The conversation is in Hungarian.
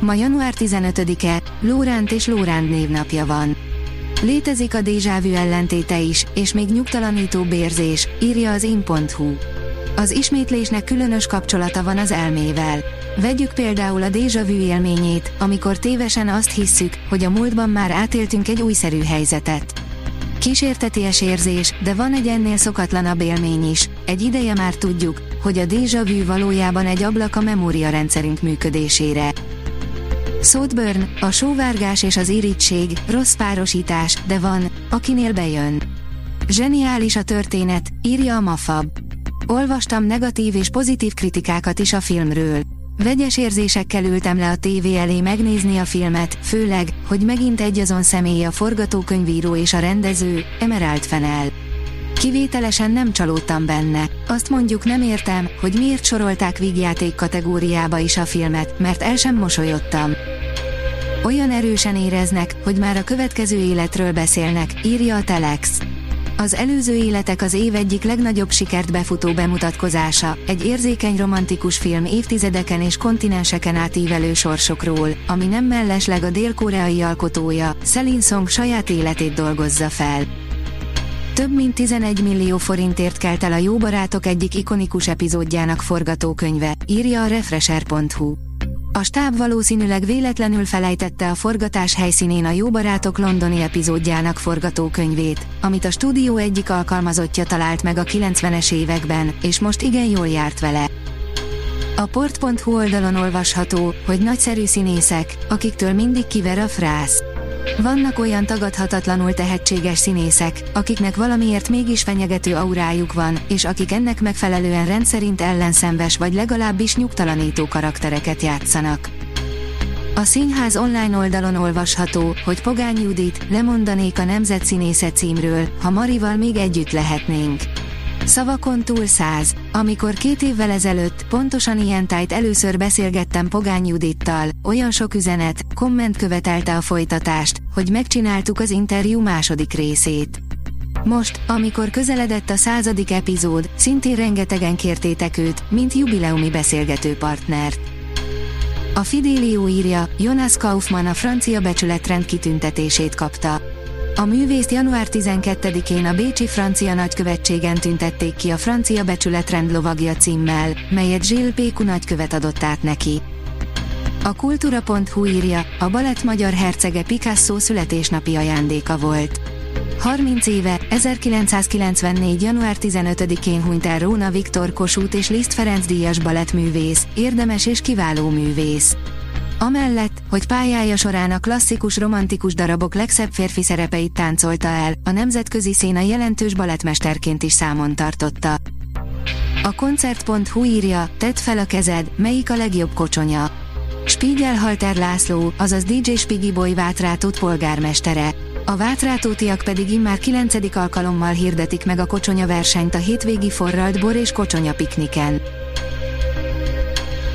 Ma január 15-e, Lóránt és Lóránd névnapja van. Létezik a déjávű ellentéte is, és még nyugtalanító bérzés, írja az in.hu. Az ismétlésnek különös kapcsolata van az elmével. Vegyük például a déjavű élményét, amikor tévesen azt hisszük, hogy a múltban már átéltünk egy újszerű helyzetet. Kísérteties érzés, de van egy ennél szokatlanabb élmény is. Egy ideje már tudjuk, hogy a déjà vu valójában egy ablak a memóriarendszerünk működésére. Soundburn, a sóvárgás és az irítség, rossz párosítás, de van, akinél bejön. Zseniális a történet, írja a Mafab. Olvastam negatív és pozitív kritikákat is a filmről. Vegyes érzésekkel ültem le a tévé elé megnézni a filmet, főleg, hogy megint egyazon személy a forgatókönyvíró és a rendező, Emerald Fennel. Kivételesen nem csalódtam benne. Azt mondjuk nem értem, hogy miért sorolták vígjáték kategóriába is a filmet, mert el sem mosolyodtam. Olyan erősen éreznek, hogy már a következő életről beszélnek, írja a Telex. Az előző életek az év egyik legnagyobb sikert befutó bemutatkozása, egy érzékeny romantikus film évtizedeken és kontinenseken átívelő sorsokról, ami nem mellesleg a dél-koreai alkotója, Celine Song saját életét dolgozza fel. Több mint 11 millió forintért kelt el a Jó Barátok egyik ikonikus epizódjának forgatókönyve, írja a Refresher.hu. A stáb valószínűleg véletlenül felejtette a forgatás helyszínén a Jó Barátok londoni epizódjának forgatókönyvét, amit a stúdió egyik alkalmazottja talált meg a 90-es években, és most igen jól járt vele. A port.hu oldalon olvasható, hogy nagyszerű színészek, akiktől mindig kiver a frász. Vannak olyan tagadhatatlanul tehetséges színészek, akiknek valamiért mégis fenyegető aurájuk van, és akik ennek megfelelően rendszerint ellenszenves vagy legalábbis nyugtalanító karaktereket játszanak. A színház online oldalon olvasható, hogy Pogány Judit lemondanék a Nemzetszínésze címről, ha Marival még együtt lehetnénk. Szavakon túl száz. Amikor két évvel ezelőtt, pontosan ilyen tájt először beszélgettem Pogány Judittal, olyan sok üzenet, komment követelte a folytatást, hogy megcsináltuk az interjú második részét. Most, amikor közeledett a századik epizód, szintén rengetegen kértétek őt, mint jubileumi beszélgető partnert. A Fidelio írja, Jonas Kaufmann a francia becsületrend kitüntetését kapta. A művészt január 12-én a Bécsi Francia Nagykövetségen tüntették ki a Francia Becsületrend lovagja címmel, melyet Gilles Péku nagykövet adott át neki. A kultúra.hu írja, a balett magyar hercege Picasso születésnapi ajándéka volt. 30 éve, 1994. január 15-én hunyt el Róna Viktor Kossuth és Liszt Ferenc díjas balettművész, érdemes és kiváló művész. Amellett, hogy pályája során a klasszikus romantikus darabok legszebb férfi szerepeit táncolta el, a nemzetközi széna jelentős balettmesterként is számon tartotta. A koncert.hu írja, tedd fel a kezed, melyik a legjobb kocsonya. Spiegelhalter László, azaz DJ Spigi Boy Vátrátót polgármestere. A Vátrátótiak pedig immár 9. alkalommal hirdetik meg a kocsonya versenyt a hétvégi forralt bor és kocsonya pikniken.